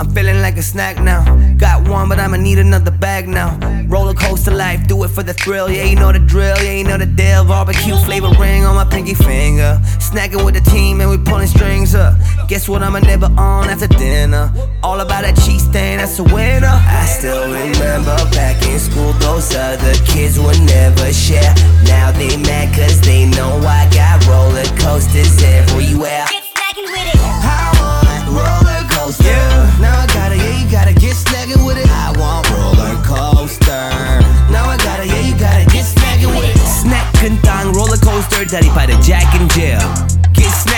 I'm feeling like a snack now. Got one, but I'ma need another bag now. Roller coaster life, do it for the thrill. Yeah, you know the drill, yeah, you know the deal. Barbecue flavor ring on my pinky finger. Snacking with the team and we pulling strings up. Guess what I'ma nibble on after dinner? All about that cheese stain, that's a winner. I still remember back in school, those other kids would never share. roller coaster, daddy by a jack in jail. Get snapped